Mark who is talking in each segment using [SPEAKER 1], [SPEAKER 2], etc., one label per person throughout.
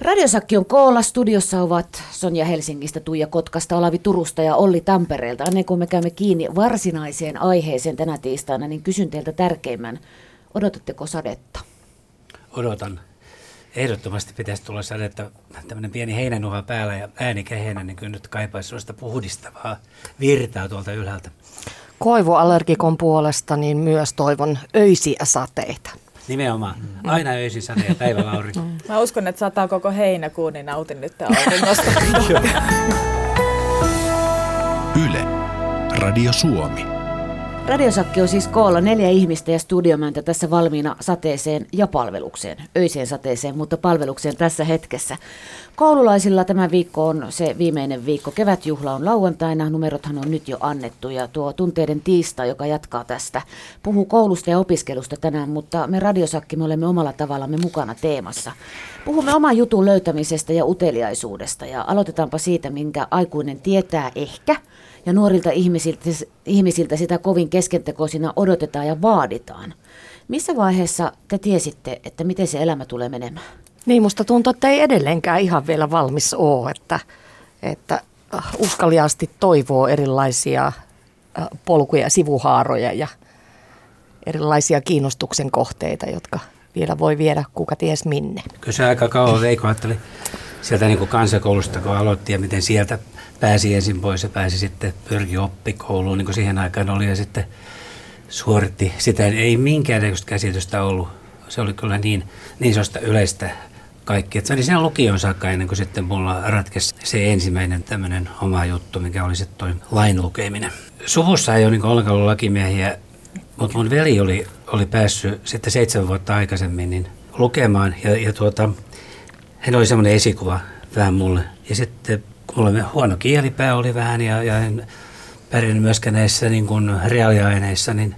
[SPEAKER 1] Radiosakki on koolla. Studiossa ovat Sonja Helsingistä, Tuija Kotkasta, Olavi Turusta ja Olli Tampereelta. Ennen kuin me käymme kiinni varsinaiseen aiheeseen tänä tiistaina, niin kysyn teiltä tärkeimmän. Odotatteko sadetta?
[SPEAKER 2] Odotan. Ehdottomasti pitäisi tulla sadetta. Tämmöinen pieni heinänuha päällä ja ääni kehennä, niin kyllä nyt kaipaisi sellaista puhdistavaa virtaa tuolta ylhäältä.
[SPEAKER 3] Koivuallergikon puolesta niin myös toivon öisiä sateita.
[SPEAKER 2] Nimenomaan. Aina öisin sade ja päivälauri.
[SPEAKER 4] Mä uskon, että sataa koko heinäkuun, niin nautin nyt auringosta.
[SPEAKER 5] Yle, Radio Suomi.
[SPEAKER 1] Radiosakki on siis koolla neljä ihmistä ja studiomäntä tässä valmiina sateeseen ja palvelukseen. Öiseen sateeseen, mutta palvelukseen tässä hetkessä. Koululaisilla tämä viikko on se viimeinen viikko. Kevätjuhla on lauantaina, numerothan on nyt jo annettu ja tuo tunteiden tiistai, joka jatkaa tästä, puhuu koulusta ja opiskelusta tänään, mutta me Radiosakki me olemme omalla tavallamme mukana teemassa. Puhumme oman jutun löytämisestä ja uteliaisuudesta ja aloitetaanpa siitä, minkä aikuinen tietää ehkä ja nuorilta ihmisiltä, ihmisiltä sitä kovin keskentekoisina odotetaan ja vaaditaan. Missä vaiheessa te tiesitte, että miten se elämä tulee menemään?
[SPEAKER 3] Niin, musta tuntuu, että ei edelleenkään ihan vielä valmis ole, että, että äh, uskaliaasti toivoo erilaisia äh, polkuja, sivuhaaroja ja erilaisia kiinnostuksen kohteita, jotka vielä voi viedä kuka ties minne.
[SPEAKER 2] Kyllä se aika kauan Veiko ajatteli sieltä niin kuin kansakoulusta, kun aloitti ja miten sieltä pääsi ensin pois ja pääsi sitten pyrki oppikouluun, niin kuin siihen aikaan oli ja sitten suoritti sitä. Ei minkäännäköistä käsitystä ollut. Se oli kyllä niin, niin sellaista yleistä kaikki. Että se oli sen lukion saakka ennen kuin sitten mulla ratkesi se ensimmäinen tämmöinen oma juttu, mikä oli sitten toi lain lukeminen. Suvussa ei ole niin ollenkaan ollut lakimiehiä, mutta mun veli oli, oli päässyt sitten seitsemän vuotta aikaisemmin niin lukemaan ja, ja tuota, hän oli semmoinen esikuva vähän mulle. Ja sitten mulla huono kielipää oli vähän ja, ja en pärjännyt myöskään näissä niin kuin reaaliaineissa, niin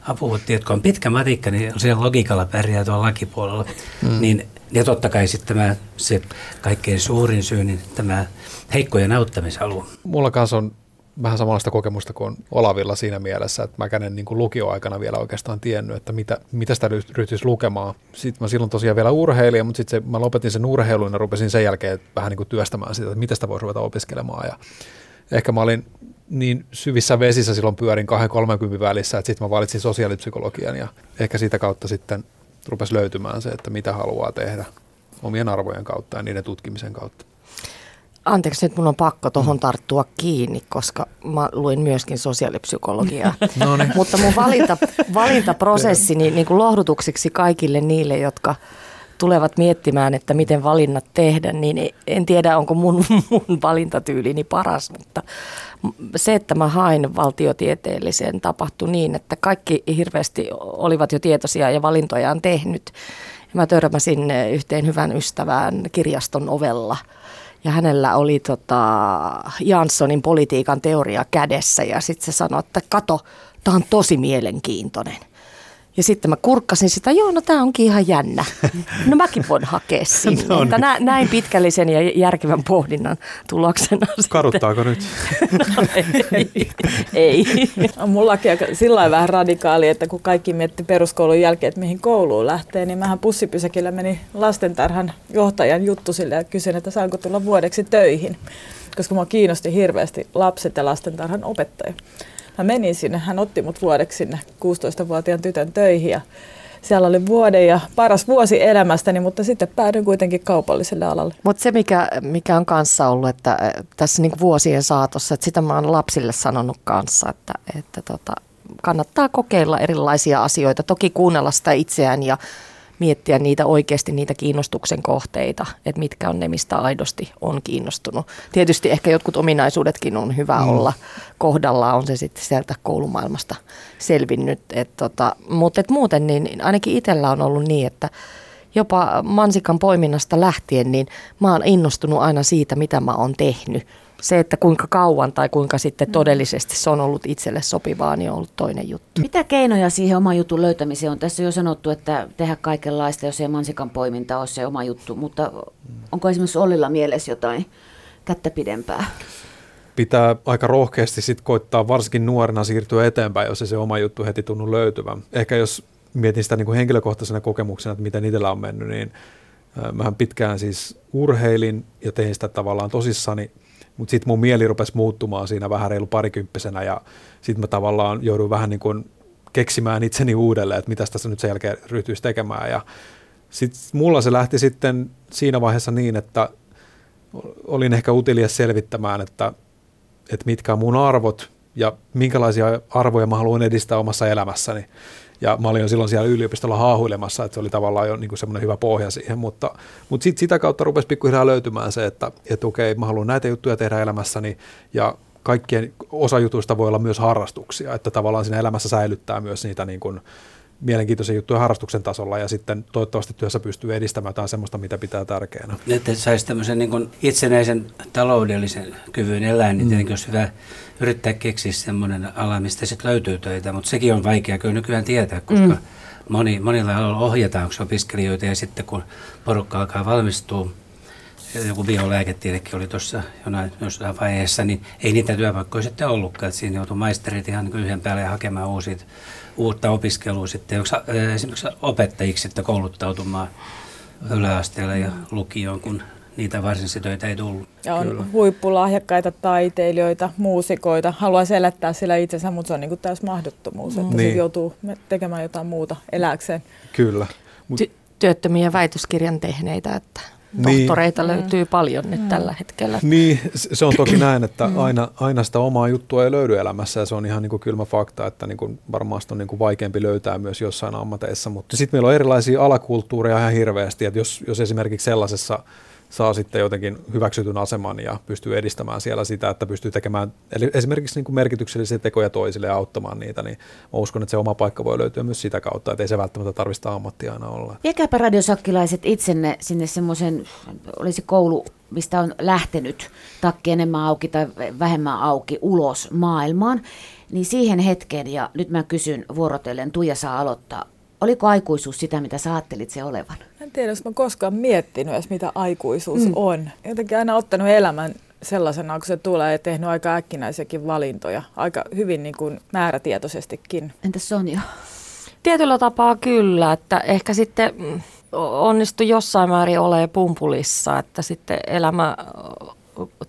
[SPEAKER 2] apuutti, kun on pitkä matikka, niin siellä logiikalla pärjää tuolla lakipuolella. Mm. Niin, ja totta kai sitten tämä, se kaikkein suurin syy, niin tämä heikkojen auttamisalue.
[SPEAKER 6] Mulla kanssa on vähän samanlaista kokemusta kuin Olavilla siinä mielessä, että mä en niin kuin lukioaikana vielä oikeastaan tiennyt, että mitä, mitä sitä ryhtyisi lukemaan. Sitten mä silloin tosiaan vielä urheilin, mutta sitten mä lopetin sen urheilun ja rupesin sen jälkeen vähän niin kuin työstämään sitä, että mitä sitä voisi ruveta opiskelemaan. Ja ehkä mä olin niin syvissä vesissä silloin pyörin 2-30 välissä, että sitten mä valitsin sosiaalipsykologian ja ehkä siitä kautta sitten rupesi löytymään se, että mitä haluaa tehdä omien arvojen kautta ja niiden tutkimisen kautta.
[SPEAKER 3] Anteeksi, nyt mun on pakko tuohon mm. tarttua kiinni, koska mä luin myöskin sosiaalipsykologiaa. no niin. Mutta mun valinta, valintaprosessi niin, niin kuin lohdutuksiksi kaikille niille, jotka tulevat miettimään, että miten valinnat tehdä, niin en tiedä, onko mun, mun valintatyylini paras, mutta se, että mä hain valtiotieteelliseen tapahtui niin, että kaikki hirveästi olivat jo tietoisia ja valintojaan tehnyt. Mä törmäsin yhteen hyvän ystävään kirjaston ovella – ja hänellä oli tota Janssonin politiikan teoria kädessä ja sitten se sanoi, että kato, tämä on tosi mielenkiintoinen. Ja sitten mä kurkkasin sitä, joo, no tämä onkin ihan jännä. No mäkin voin hakea sinne. no niin. Nä, näin pitkällisen ja järkevän pohdinnan tuloksena.
[SPEAKER 6] Karuttaako nyt?
[SPEAKER 3] no, ei. ei.
[SPEAKER 4] On mullakin aika sillä vähän radikaali, että kun kaikki mietti peruskoulun jälkeen, että mihin kouluun lähtee, niin mähän pussipysäkillä meni lastentarhan johtajan juttu sille ja kysyin, että saanko tulla vuodeksi töihin. Koska mua kiinnosti hirveästi lapset ja lastentarhan opettaja mä menin sinne, hän otti mut vuodeksi sinne 16-vuotiaan tytön töihin ja siellä oli vuoden ja paras vuosi elämästäni, mutta sitten päädyin kuitenkin kaupalliselle alalle.
[SPEAKER 3] Mutta se, mikä, mikä on kanssa ollut, että äh, tässä niinku vuosien saatossa, että sitä mä oon lapsille sanonut kanssa, että, että tota, kannattaa kokeilla erilaisia asioita. Toki kuunnella sitä itseään ja miettiä niitä oikeasti niitä kiinnostuksen kohteita, että mitkä on ne, mistä aidosti on kiinnostunut. Tietysti ehkä jotkut ominaisuudetkin on hyvä mm. olla kohdallaan, on se sitten sieltä koulumaailmasta selvinnyt. Et tota, mutta et muuten niin ainakin itsellä on ollut niin, että jopa mansikan poiminnasta lähtien, niin mä oon innostunut aina siitä, mitä mä oon tehnyt se, että kuinka kauan tai kuinka sitten todellisesti se on ollut itselle sopivaa, niin on ollut toinen juttu.
[SPEAKER 1] Mitä keinoja siihen oman jutun löytämiseen on? Tässä on jo sanottu, että tehdä kaikenlaista, jos ei mansikan poiminta ole se oma juttu, mutta onko esimerkiksi Ollilla mielessä jotain kättä pidempää?
[SPEAKER 6] pitää aika rohkeasti sit koittaa varsinkin nuorena siirtyä eteenpäin, jos ei se oma juttu heti tunnu löytyvän. Ehkä jos mietin sitä niin kuin henkilökohtaisena kokemuksena, että miten itsellä on mennyt, niin Mähän pitkään siis urheilin ja tein sitä tavallaan tosissani, mutta sitten mun mieli rupesi muuttumaan siinä vähän reilu parikymppisenä ja sitten mä tavallaan jouduin vähän niin kuin keksimään itseni uudelleen, että mitä tässä nyt sen jälkeen ryhtyisi tekemään. Ja sitten mulla se lähti sitten siinä vaiheessa niin, että olin ehkä utelias selvittämään, että, että mitkä on mun arvot ja minkälaisia arvoja mä haluan edistää omassa elämässäni. Ja mä olin jo silloin siellä yliopistolla haahuilemassa, että se oli tavallaan jo niin semmoinen hyvä pohja siihen, mutta, mutta sit sitä kautta rupesi pikkuhiljaa löytymään se, että, että okei, mä haluan näitä juttuja tehdä elämässäni ja kaikkien osa jutuista voi olla myös harrastuksia, että tavallaan siinä elämässä säilyttää myös niitä niin kuin mielenkiintoisia juttuja harrastuksen tasolla ja sitten toivottavasti työssä pystyy edistämään jotain semmoista, mitä pitää tärkeänä.
[SPEAKER 2] Että saisi tämmöisen niin itsenäisen taloudellisen kyvyn elää, niin mm. tietenkin olisi hyvä yrittää keksiä semmoinen ala, mistä sitten löytyy töitä, mutta sekin on vaikea kyllä nykyään tietää, koska mm. moni, monilla aloilla ohjataan opiskelijoita ja sitten kun porukka alkaa valmistua, joku biolääketiedekin oli tuossa jossain vaiheessa, niin ei niitä työpaikkoja sitten ollutkaan. Että siinä joutui maisterit ihan niin yhden päälle hakemaan uusia, uutta opiskelua sitten, esimerkiksi opettajiksi sitten kouluttautumaan yläasteella ja lukioon, kun niitä varsinaisia töitä ei tullut.
[SPEAKER 4] Ja on Kyllä. huippulahjakkaita taiteilijoita, muusikoita, haluaisi elättää sillä itsensä, mutta se on niin täys mahdottomuus, että niin. joutuu tekemään jotain muuta eläkseen.
[SPEAKER 6] Kyllä.
[SPEAKER 3] Mut... Ty- työttömiä väitöskirjan tehneitä, että. Tohtoreita niin. löytyy paljon nyt mm. tällä hetkellä.
[SPEAKER 6] Niin, se on toki näin, että mm. aina, aina sitä omaa juttua ei löydy elämässä ja se on ihan niin kuin kylmä fakta, että niin kuin varmaan on niin kuin vaikeampi löytää myös jossain ammateissa. Mutta sitten meillä on erilaisia alakulttuureja ihan hirveästi, että jos, jos esimerkiksi sellaisessa saa sitten jotenkin hyväksytyn aseman ja pystyy edistämään siellä sitä, että pystyy tekemään eli esimerkiksi niin kuin merkityksellisiä tekoja toisille ja auttamaan niitä, niin mä uskon, että se oma paikka voi löytyä myös sitä kautta, että ei se välttämättä tarvista ammattia aina olla.
[SPEAKER 1] Viekääpä radiosakkilaiset itsenne sinne semmoisen, olisi koulu, mistä on lähtenyt takki enemmän auki tai vähemmän auki ulos maailmaan, niin siihen hetkeen, ja nyt mä kysyn vuorotellen, Tuija saa aloittaa, Oliko aikuisuus sitä, mitä sä ajattelit se olevan?
[SPEAKER 4] En tiedä, jos mä koskaan miettinyt edes, mitä aikuisuus mm. on. Jotenkin aina ottanut elämän sellaisena, kun se tulee ja tehnyt aika äkkinäisiäkin valintoja. Aika hyvin niin kuin määrätietoisestikin.
[SPEAKER 1] Entäs Sonja?
[SPEAKER 3] Tietyllä tapaa kyllä, että ehkä sitten mm, onnistui jossain määrin olemaan pumpulissa, että sitten elämä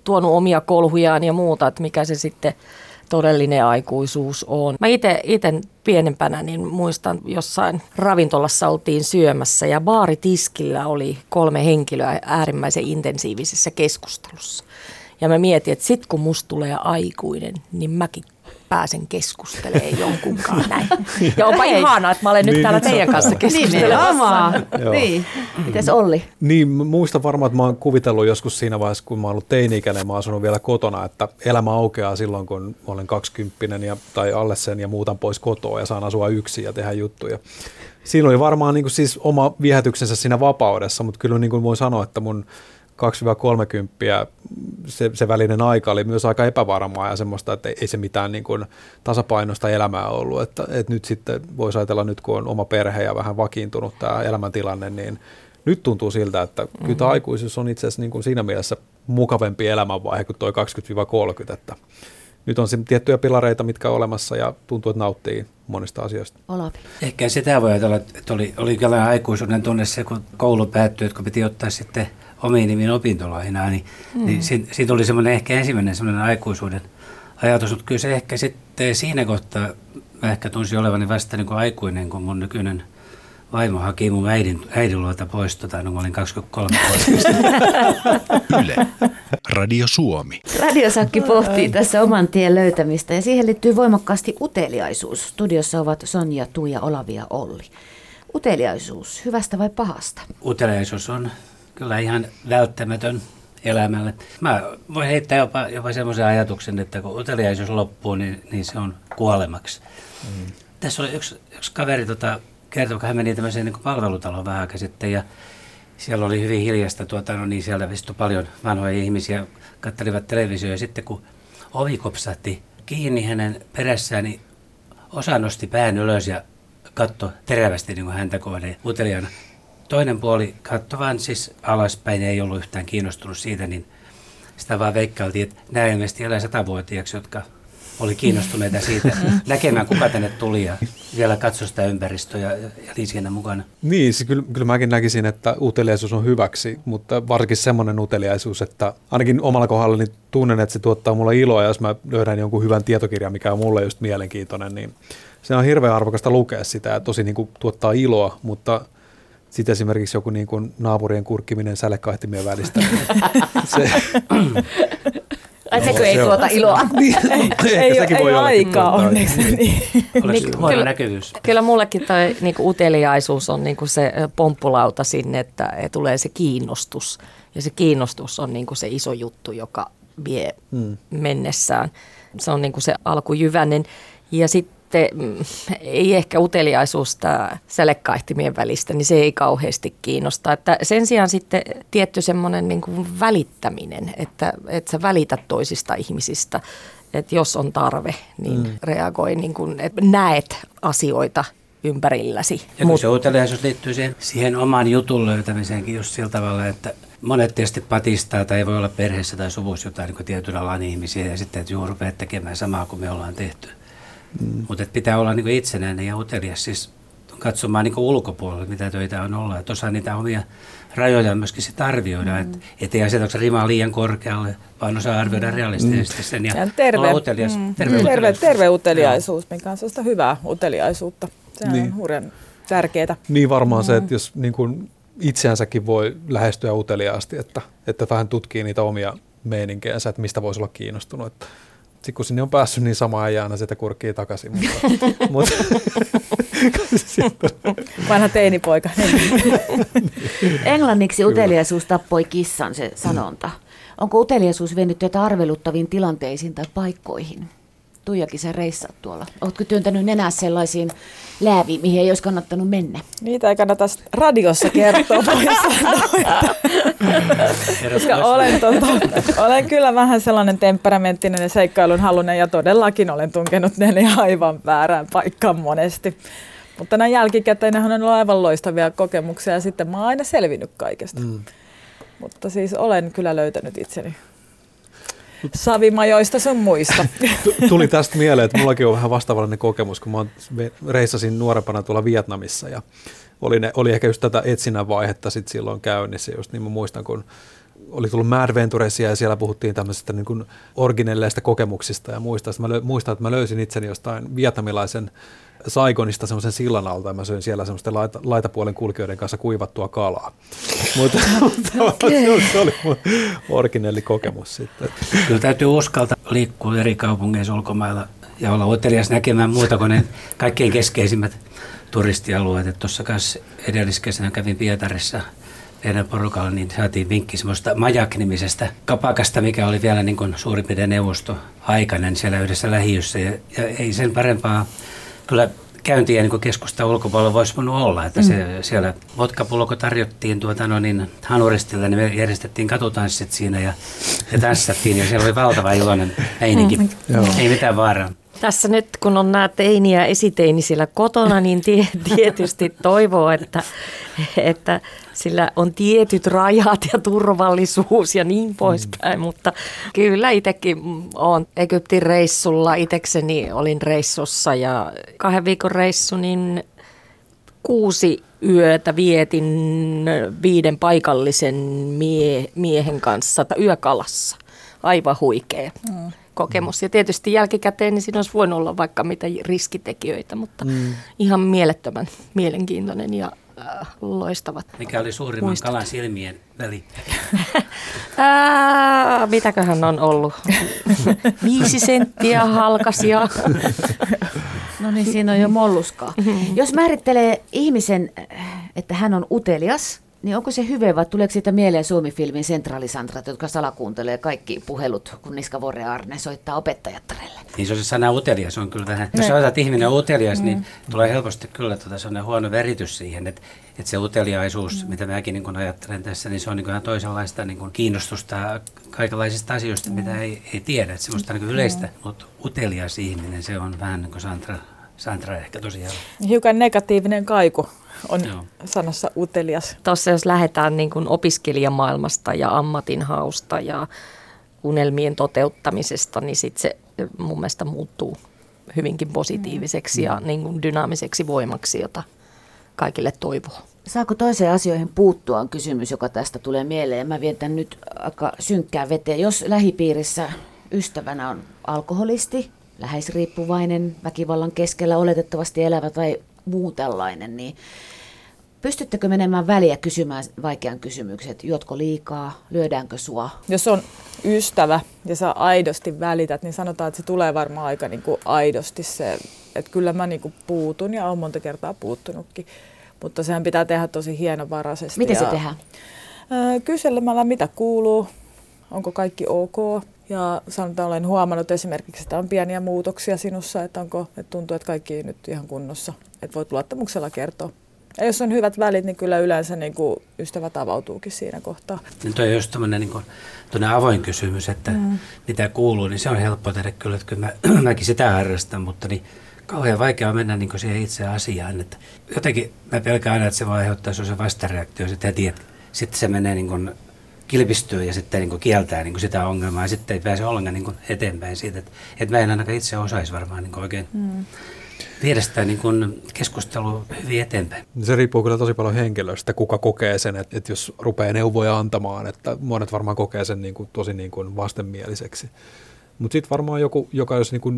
[SPEAKER 3] tuonut omia kolhujaan ja muuta, että mikä se sitten todellinen aikuisuus on. Mä itse pienempänä niin muistan jossain ravintolassa oltiin syömässä ja baaritiskillä oli kolme henkilöä äärimmäisen intensiivisessä keskustelussa. Ja mä mietin, että sit kun musta tulee aikuinen, niin mäkin pääsen keskustelemaan jonkunkaan näin. Ja onpa Hei. ihanaa, että mä olen nyt niin, täällä teidän kanssa keskustelemassa.
[SPEAKER 1] niin. Mites Olli?
[SPEAKER 6] Niin, muistan varmaan, että mä oon kuvitellut joskus siinä vaiheessa, kun mä oon ollut teini-ikäinen, mä oon asunut vielä kotona, että elämä aukeaa silloin, kun olen kaksikymppinen ja, tai alle sen ja muutan pois kotoa ja saan asua yksin ja tehdä juttuja. Siinä oli varmaan niin kuin siis oma viehätyksensä siinä vapaudessa, mutta kyllä niin kuin voin sanoa, että mun 2-30 se, se välinen aika oli myös aika epävarmaa ja semmoista, että ei se mitään niin kuin tasapainoista elämää ollut. Että, että nyt sitten voisi ajatella nyt, kun on oma perhe ja vähän vakiintunut tämä elämäntilanne, niin nyt tuntuu siltä, että mm-hmm. kyllä tämä aikuisuus on itse asiassa niin kuin siinä mielessä mukavempi elämänvaihe kuin tuo 20-30, että nyt on tiettyjä pilareita, mitkä on olemassa ja tuntuu, että nauttii monista asioista.
[SPEAKER 1] Olavi.
[SPEAKER 2] Ehkä sitä voi ajatella, että oli, oli aikuisuuden tunne se, kun koulu päättyi, että kun piti ottaa sitten omiin nimiin opintolainaa, niin, mm. niin siitä, siitä oli semmoinen ehkä ensimmäinen semmoinen aikuisuuden ajatus, mutta kyllä se ehkä sitten siinä kohtaa mä ehkä tunsin olevani vasta niin kuin aikuinen, kun mun nykyinen vaimo haki mun äidin, äidin luota pois, tota, no, kun olin 23 vuotta.
[SPEAKER 5] Yle, Radio Suomi.
[SPEAKER 1] Radiosakki pohtii tässä oman tien löytämistä ja siihen liittyy voimakkaasti uteliaisuus. Studiossa ovat Sonja, Tuija, Olavi ja Olli. Uteliaisuus, hyvästä vai pahasta?
[SPEAKER 2] Uteliaisuus on kyllä ihan välttämätön elämälle. Mä voin heittää jopa, jopa semmoisen ajatuksen, että kun uteliaisuus loppuu, niin, niin se on kuolemaksi. Mm. Tässä oli yksi, yksi kaveri tota, kertoi, kun hän meni tämmöiseen niin palvelutaloon vähän aikaa sitten ja siellä oli hyvin hiljasta, tuota, no niin siellä istui paljon vanhoja ihmisiä, kattelivat televisioa ja sitten kun ovi kopsahti kiinni hänen perässään, niin osa nosti pään ylös ja katto terävästi niin kuin häntä kohden uteliaana toinen puoli katsoi vaan siis alaspäin ei ollut yhtään kiinnostunut siitä, niin sitä vaan veikkailtiin, että nämä ilmeisesti elää satavuotiaaksi, jotka oli kiinnostuneita siitä näkemään, kuka tänne tuli ja vielä katsoi sitä ympäristöä ja, ja oli siinä mukana.
[SPEAKER 6] Niin, siis kyllä, kyllä mäkin näkisin, että uteliaisuus on hyväksi, mutta varsinkin semmoinen uteliaisuus, että ainakin omalla kohdalla niin tunnen, että se tuottaa mulle iloa, ja jos mä löydän jonkun hyvän tietokirjan, mikä on mulle just mielenkiintoinen, niin se on hirveän arvokasta lukea sitä ja tosi niin kuin tuottaa iloa, mutta sitten esimerkiksi joku niin kuin naapurien kurkkiminen sälekaihtimien välistä. Niin se,
[SPEAKER 1] Ai sekö ei tuota iloa?
[SPEAKER 4] niin, ei, ei, ei ole aikaa onneksi.
[SPEAKER 2] Niin. Oliko kyllä, näkyvyys?
[SPEAKER 3] Kyllä mullekin toi niinku uteliaisuus on niinku se pomppulauta sinne, että tulee se kiinnostus. Ja se kiinnostus on niinku se iso juttu, joka vie hmm. mennessään. Se on niinku se alkujyvänen. Ja sitten sitten mm, ei ehkä uteliaisuus sälekkaihtimien välistä, niin se ei kauheasti kiinnosta. Että sen sijaan sitten tietty semmoinen niin kuin välittäminen, että, että sä välität toisista ihmisistä. Että jos on tarve, niin mm. reagoi, niin kuin, että näet asioita ympärilläsi.
[SPEAKER 2] Ja Mut, se uteliaisuus liittyy siihen, siihen oman jutun löytämiseenkin just sillä tavalla, että monet tietysti patistaa tai ei voi olla perheessä tai suvussa jotain niin tietyn alan ihmisiä ja sitten, että juuri rupeat tekemään samaa kuin me ollaan tehty. Mm. Mutta pitää olla niin itsenäinen ja utelias, siis katsomaan niin ulkopuolelle, mitä töitä on olla. Että osaa niitä omia rajoja myöskin sit arvioida, mm. että ettei asetoksa rimaa liian korkealle, vaan osaa arvioida mm. realistisesti sen ja, ja
[SPEAKER 4] terve,
[SPEAKER 2] utelias.
[SPEAKER 4] Mm. Terve, terve, terve uteliaisuus, mikä on sellaista hyvää uteliaisuutta. Se niin. on hurjan tärkeää.
[SPEAKER 6] Niin varmaan mm. se, että jos niin kuin itseänsäkin voi lähestyä uteliaasti, että, että vähän tutkii niitä omia meininkejänsä, että mistä voisi olla kiinnostunut. Että sitten kun sinne on päässyt, niin sama ei aina sitä kurkkii takaisin. Mutta, mutta,
[SPEAKER 4] Vanha teinipoika.
[SPEAKER 1] Englanniksi uteliaisuus tappoi kissan, se sanonta. Onko uteliaisuus vennyt jotain arveluttaviin tilanteisiin tai paikkoihin? Tuijakin sä reissat tuolla. Oletko työntänyt nenää sellaisiin lääviin, mihin ei olisi kannattanut mennä?
[SPEAKER 4] Niitä ei kannata radiossa kertoa, Koska olen, tuota, olen kyllä vähän sellainen temperamenttinen ja seikkailun halunen ja todellakin olen tunkenut ne aivan väärään paikkaan monesti. Mutta näin jälkikäteen on ollut aivan loistavia kokemuksia ja sitten mä oon aina selvinnyt kaikesta. Mm. Mutta siis olen kyllä löytänyt itseni savimajoista sun muista.
[SPEAKER 6] Tuli tästä mieleen, että mullakin on vähän vastaavallinen kokemus, kun mä reissasin nuorempana tuolla Vietnamissa ja oli, ne, oli ehkä just tätä etsinnän vaihetta sit silloin käynnissä, just niin mä muistan, kun oli tullut Mad Venturesia ja siellä puhuttiin tämmöisistä niin kuin originelleista kokemuksista ja muista. Mä muistan, että mä löysin itseni jostain vietnamilaisen Saigonista semmoisen sillan alta ja mä söin siellä semmoisten laita, laitapuolen kulkijoiden kanssa kuivattua kalaa. Mutta okay. se oli mun originelli kokemus sitten.
[SPEAKER 2] Kyllä täytyy uskaltaa liikkua eri kaupungeissa ulkomailla ja olla utelias näkemään muuta kuin ne kaikkein keskeisimmät turistialueet. Tuossa kanssa edelliskesänä kävin Pietarissa meidän porukalla, niin saatiin vinkki semmoista Majak-nimisestä kapakasta, mikä oli vielä niin kuin suurin piirtein neuvostoaikainen siellä yhdessä lähiössä. Ja, ja ei sen parempaa kyllä käyntiä niin keskusta ulkopuolella voisi voinut olla, että se, mm. siellä vodkapulko tarjottiin tuota, no niin, hanuristilla, niin me järjestettiin katutanssit siinä ja, ja tanssattiin ja siellä oli valtava iloinen meininki. Mm. Ei mitään vaaraa.
[SPEAKER 3] Tässä nyt kun on nämä teini ja esiteini siellä kotona, niin tie, tietysti toivoo, että, että sillä on tietyt rajat ja turvallisuus ja niin poispäin. Mm. Mutta kyllä itsekin olen Egyptin reissulla, itsekseni olin reissussa ja kahden viikon reissu, niin kuusi yötä vietin viiden paikallisen mie- miehen kanssa yökalassa. Aivan huikea. Mm kokemus. Ja tietysti jälkikäteen niin siinä olisi voinut olla vaikka mitä riskitekijöitä, mutta mm. ihan mielettömän mielenkiintoinen ja äh, loistavat.
[SPEAKER 2] Mikä oli suurimman muistot. kalan silmien väli?
[SPEAKER 3] äh, mitäköhän on ollut? Viisi senttiä halkasia.
[SPEAKER 1] no niin, siinä on jo molluskaa. Jos määrittelee ihmisen, että hän on utelias, niin onko se hyvä vai tuleeko siitä mieleen Suomi-filmin sentraalisantrat, jotka salakuuntelee kaikki puhelut, kun Niska Vore Arne soittaa opettajattarelle?
[SPEAKER 2] Niin se on se sana utelias, se on kyllä vähän, jos sanotaan, että ihminen on utelias, niin mm. niin tulee helposti kyllä tuota sellainen huono veritys siihen, että, että se uteliaisuus, mm. mitä mäkin niin ajattelen tässä, niin se on niin ihan toisenlaista niin kuin kiinnostusta kaikenlaisista asioista, mm. mitä ei, ei tiedä, että semmoista niin yleistä, mm. mutta utelias ihminen, se on vähän niin kuin Sandra, Sandra ehkä tosiaan.
[SPEAKER 4] Hiukan negatiivinen kaiku on Joo. sanassa utelias.
[SPEAKER 3] Tuossa jos lähdetään niin kuin opiskelijamaailmasta ja ammatinhausta ja unelmien toteuttamisesta, niin sitten se mun mielestä muuttuu hyvinkin positiiviseksi ja niin kuin dynaamiseksi voimaksi, jota kaikille toivoo.
[SPEAKER 1] Saako toiseen asioihin puuttua on kysymys, joka tästä tulee mieleen. Mä vietän nyt aika synkkää veteen. Jos lähipiirissä ystävänä on alkoholisti, läheisriippuvainen, väkivallan keskellä oletettavasti elävä tai muu tällainen, niin pystyttekö menemään väliä kysymään vaikean kysymyksen, että juotko liikaa, lyödäänkö sua?
[SPEAKER 4] Jos on ystävä ja sä aidosti välität, niin sanotaan, että se tulee varmaan aika niin kuin aidosti se, että kyllä mä niin kuin puutun ja olen monta kertaa puuttunutkin. Mutta sehän pitää tehdä tosi hienovaraisesti.
[SPEAKER 1] Miten se tehdään?
[SPEAKER 4] Kyselemällä, mitä kuuluu, onko kaikki ok. Ja sanotaan, olen huomannut esimerkiksi, että on pieniä muutoksia sinussa, että, onko, että tuntuu, että kaikki nyt ihan kunnossa. Että voit luottamuksella kertoa. Ja jos on hyvät välit, niin kyllä yleensä niin kuin ystävät avautuukin siinä kohtaa.
[SPEAKER 2] Niin toi on just tämmöinen niin avoin kysymys, että mm. mitä kuuluu, niin se on helppo tehdä kyllä, että kyllä mä, mäkin sitä harrastan, mutta niin kauhean vaikea mennä niin siihen itse asiaan. Että jotenkin mä pelkään aina, että se voi aiheuttaa se vastareaktio sitten heti, että sitten se menee niin kuin kilpistyy ja sitten niin kuin kieltää niin kuin sitä ongelmaa ja sitten ei pääse ollenkaan niin kuin eteenpäin siitä. Että, että mä en ainakaan itse osaisi varmaan niin kuin oikein mm. viedä sitä niin kuin keskustelua hyvin eteenpäin.
[SPEAKER 6] Se riippuu kyllä tosi paljon henkilöstä, kuka kokee sen, että, että jos rupeaa neuvoja antamaan, että monet varmaan kokee sen niin kuin tosi niin kuin vastenmieliseksi. Mutta sitten varmaan joku, joka jos niinku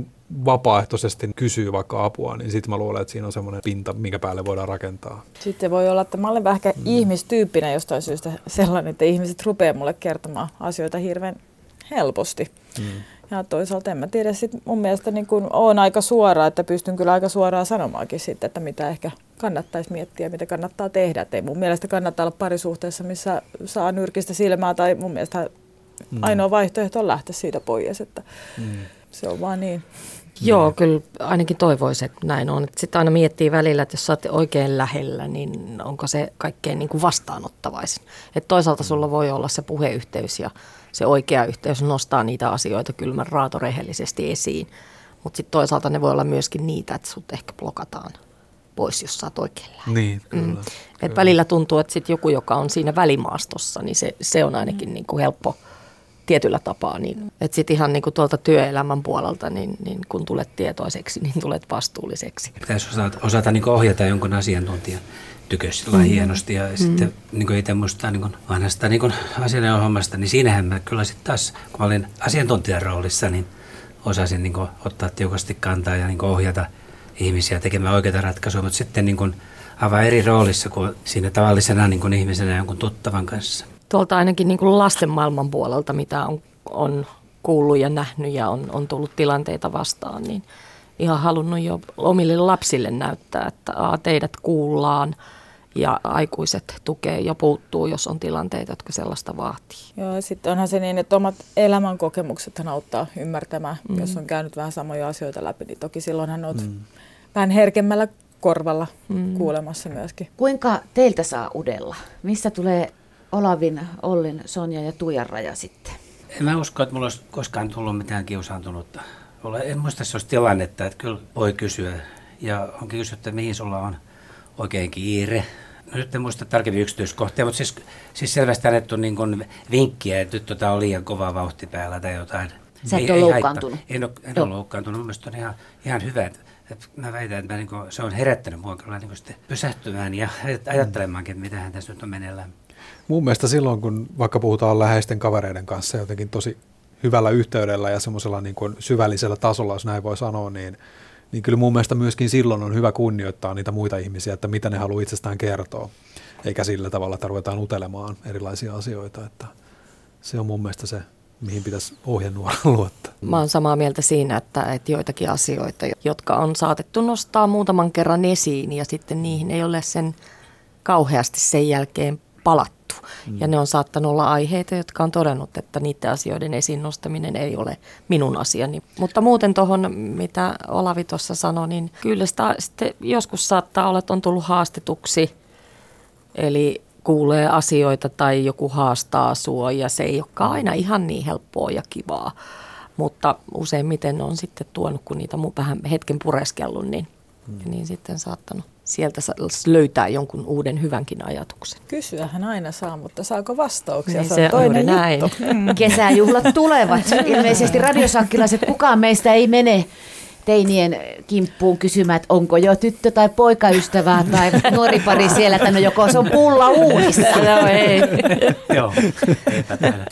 [SPEAKER 6] vapaaehtoisesti kysyy vaikka apua, niin sitten mä luulen, että siinä on semmoinen pinta, minkä päälle voidaan rakentaa.
[SPEAKER 4] Sitten voi olla, että mä olen vähän mm. ihmistyyppinen jostain syystä sellainen, että ihmiset rupeaa mulle kertomaan asioita hirveän helposti. Mm. Ja toisaalta en mä tiedä, sit mun mielestä niin kun on aika suora, että pystyn kyllä aika suoraan sanomaankin sitten, että mitä ehkä kannattaisi miettiä, mitä kannattaa tehdä. Et ei mun mielestä kannattaa olla parisuhteessa, missä saa nyrkistä silmää tai mun mielestä Mm. Ainoa vaihtoehto on lähteä siitä pois, että mm. se on vaan niin.
[SPEAKER 3] Joo, kyllä ainakin toivoisin, että näin on. Sitten aina miettii välillä, että jos sä oot oikein lähellä, niin onko se kaikkein niin kuin vastaanottavaisin. Et toisaalta sulla voi olla se puheyhteys ja se oikea yhteys nostaa niitä asioita kylmän raatorehellisesti esiin. Mutta sitten toisaalta ne voi olla myöskin niitä, että sut ehkä blokataan pois, jos sä oot oikein lähellä.
[SPEAKER 6] Niin, kyllä. Mm.
[SPEAKER 3] Et välillä tuntuu, että sit joku, joka on siinä välimaastossa, niin se, se on ainakin mm. niin kuin helppo – tietyllä tapaa. Niin, mm. että sitten ihan niin kuin tuolta työelämän puolelta, niin, niin kun tulet tietoiseksi, niin tulet vastuulliseksi.
[SPEAKER 2] Pitäisi osata, osata niin ohjata jonkun asiantuntijan tykössä mm. hienosti ja mm. sitten niin itse muistaa niin vanhasta niin hommasta, niin siinähän mä kyllä sitten taas, kun mä olin asiantuntijan roolissa, niin osasin niin ottaa tiukasti kantaa ja niin ohjata ihmisiä tekemään oikeita ratkaisuja, mutta sitten niin avaa eri roolissa kuin siinä tavallisena niin ihmisenä jonkun tuttavan kanssa
[SPEAKER 3] tuolta ainakin niin kuin lasten maailman puolelta, mitä on, on kuullut ja nähnyt ja on, on tullut tilanteita vastaan, niin ihan halunnut jo omille lapsille näyttää, että a, teidät kuullaan ja aikuiset tukee ja puuttuu, jos on tilanteita, jotka sellaista vaatii.
[SPEAKER 4] Joo, ja sitten onhan se niin, että omat elämänkokemukset auttaa ymmärtämään, mm. jos on käynyt vähän samoja asioita läpi, niin toki silloinhan olet mm. vähän herkemmällä korvalla mm. kuulemassa myöskin.
[SPEAKER 1] Kuinka teiltä saa udella? Missä tulee Olavin, Ollin, Sonja ja Tuijan raja sitten?
[SPEAKER 2] En mä usko, että mulla olisi koskaan tullut mitään kiusaantunutta. En muista, että se olisi tilannetta, että kyllä voi kysyä. Ja onkin kysytty, että mihin sulla on oikein kiire. No nyt en muista tarkemmin yksityiskohtia, mutta siis, siis selvästi annettu niin kuin vinkkiä, että nyt tota on liian kova vauhti päällä tai jotain.
[SPEAKER 1] Sä et ole loukkaantunut?
[SPEAKER 2] En ole, en ole loukkaantunut. Mielestäni on ihan, ihan hyvä, että, että mä väitän, että mä niin kuin, se on herättänyt mua kyllä niin pysähtymään ja ajattelemaankin, että mitähän tässä nyt on meneillään.
[SPEAKER 6] Mun mielestä silloin, kun vaikka puhutaan läheisten kavereiden kanssa jotenkin tosi hyvällä yhteydellä ja semmoisella niin kuin syvällisellä tasolla, jos näin voi sanoa, niin, niin kyllä mun mielestä myöskin silloin on hyvä kunnioittaa niitä muita ihmisiä, että mitä ne haluaa itsestään kertoa, eikä sillä tavalla, että ruvetaan utelemaan erilaisia asioita, että se on mun mielestä se, mihin pitäisi ohjenuoraan luottaa.
[SPEAKER 3] Mä oon samaa mieltä siinä, että, että joitakin asioita, jotka on saatettu nostaa muutaman kerran esiin ja sitten niihin ei ole sen kauheasti sen jälkeen palattu. Mm. Ja ne on saattanut olla aiheita, jotka on todennut, että niiden asioiden esiin nostaminen ei ole minun asiani. Mutta muuten tuohon, mitä Olavi tuossa sanoi, niin kyllä sitä sitten joskus saattaa olla, että on tullut haastetuksi. Eli kuulee asioita tai joku haastaa sua ja se ei olekaan aina ihan niin helppoa ja kivaa. Mutta useimmiten on sitten tuonut, kun niitä vähän hetken pureskellut, niin mm. niin sitten saattanut sieltä löytää jonkun uuden hyvänkin ajatuksen.
[SPEAKER 4] Kysyähän aina saa, mutta saako vastauksia?
[SPEAKER 3] Niin, se, on toinen näin.
[SPEAKER 1] Mm. Kesäjuhlat tulevat. Ilmeisesti radiosankkilaiset kukaan meistä ei mene teinien kimppuun kysymään, että onko jo tyttö- tai poikaystävää tai nuori pari siellä, että no joko se on pulla uunissa.
[SPEAKER 3] no ei.
[SPEAKER 2] Joo,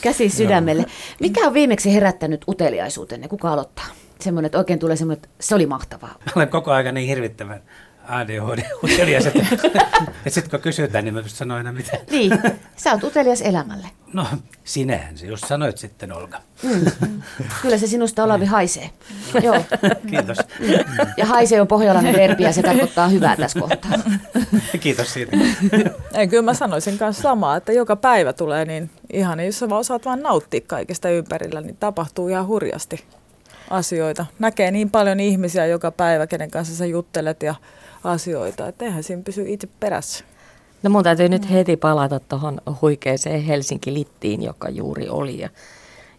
[SPEAKER 1] Käsi sydämelle. Mikä on viimeksi herättänyt uteliaisuutenne? Kuka aloittaa? Semmoinen, että oikein tulee semmoinen, että se oli mahtavaa.
[SPEAKER 2] Olen koko ajan niin hirvittävän ADHD-utelias, että, että sitten kun kysytään, niin mä pystyn sanoa aina mitä.
[SPEAKER 1] Niin, sä oot utelias elämälle.
[SPEAKER 2] No, sinähän se, jos sanoit sitten Olga.
[SPEAKER 1] Mm. Kyllä se sinusta Olavi haisee. Joo.
[SPEAKER 2] Kiitos.
[SPEAKER 1] Ja haisee on pohjalainen verbi ja se tarkoittaa hyvää tässä kohtaa.
[SPEAKER 2] Kiitos siitä.
[SPEAKER 4] Ei, kyllä mä sanoisin kanssa samaa, että joka päivä tulee niin ihan, jos sä vaan osaat vaan nauttia kaikesta ympärillä, niin tapahtuu ihan hurjasti asioita. Näkee niin paljon ihmisiä joka päivä, kenen kanssa sä juttelet ja asioita, että eihän siinä pysy itse perässä.
[SPEAKER 3] No mun täytyy nyt heti palata tuohon huikeeseen Helsinki-littiin, joka juuri oli. Ja,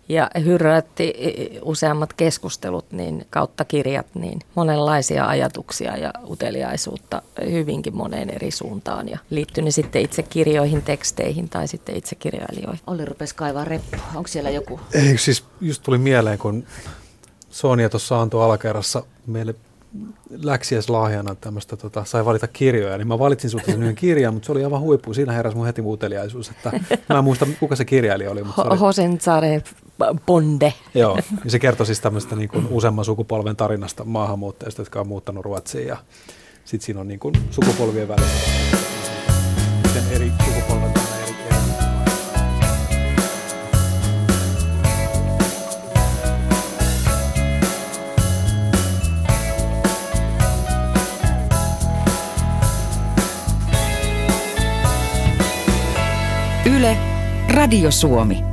[SPEAKER 3] ja hyrrätti useammat keskustelut niin kautta kirjat, niin monenlaisia ajatuksia ja uteliaisuutta hyvinkin moneen eri suuntaan. Ja liittyy ne sitten itse kirjoihin, teksteihin tai sitten itse kirjailijoihin.
[SPEAKER 1] Olli rupesi kaivaa reppu. Onko siellä joku?
[SPEAKER 6] Ei, siis just tuli mieleen, kun Sonia tuossa antoi alakerrassa meille läksiäislahjana tämmöistä, tota, sai valita kirjoja, niin mä valitsin sulta sen yhden kirjan, mutta se oli aivan huippu. Siinä heräsi mun heti uteliaisuus, että mä en muista, kuka se kirjailija oli. Mutta se oli...
[SPEAKER 3] Hosensare Bonde.
[SPEAKER 6] Joo, ja se kertoi siis tämmöistä niin kuin useamman sukupolven tarinasta maahanmuuttajista, jotka on muuttanut Ruotsiin, ja sitten siinä on niin kuin sukupolvien välissä, miten eri sukupolvet
[SPEAKER 5] Radio Suomi.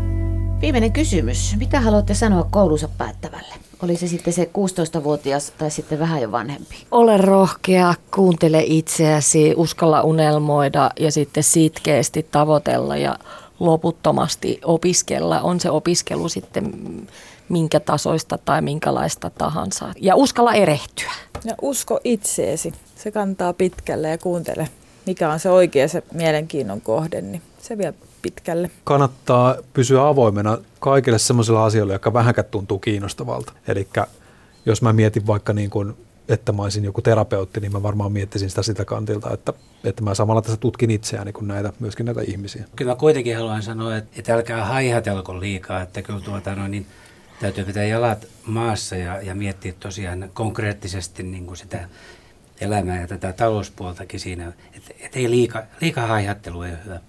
[SPEAKER 1] Viimeinen kysymys. Mitä haluatte sanoa koulunsa päättävälle? Oli se sitten se 16-vuotias tai sitten vähän jo vanhempi?
[SPEAKER 3] Ole rohkea, kuuntele itseäsi, uskalla unelmoida ja sitten sitkeästi tavoitella ja loputtomasti opiskella. On se opiskelu sitten minkä tasoista tai minkälaista tahansa. Ja uskalla erehtyä.
[SPEAKER 4] Ja usko itseesi. Se kantaa pitkälle ja kuuntele, mikä on se oikea se mielenkiinnon kohde, niin se vie pitkälle.
[SPEAKER 6] Kannattaa pysyä avoimena kaikille sellaisilla asioilla, jotka vähänkään tuntuu kiinnostavalta. Eli jos mä mietin vaikka niin kuin, että mä olisin joku terapeutti, niin mä varmaan miettisin sitä sitä kantilta, että, että mä samalla tässä tutkin itseäni kuin näitä, myöskin näitä ihmisiä.
[SPEAKER 2] Kyllä mä kuitenkin haluan sanoa, että, että älkää haihatelko liikaa, että kyllä tuota, no, niin täytyy pitää jalat maassa ja, ja miettiä tosiaan konkreettisesti niin kuin sitä elämää ja tätä talouspuoltakin siinä, että et ei liika, liika haihattelu ei ole hyvä.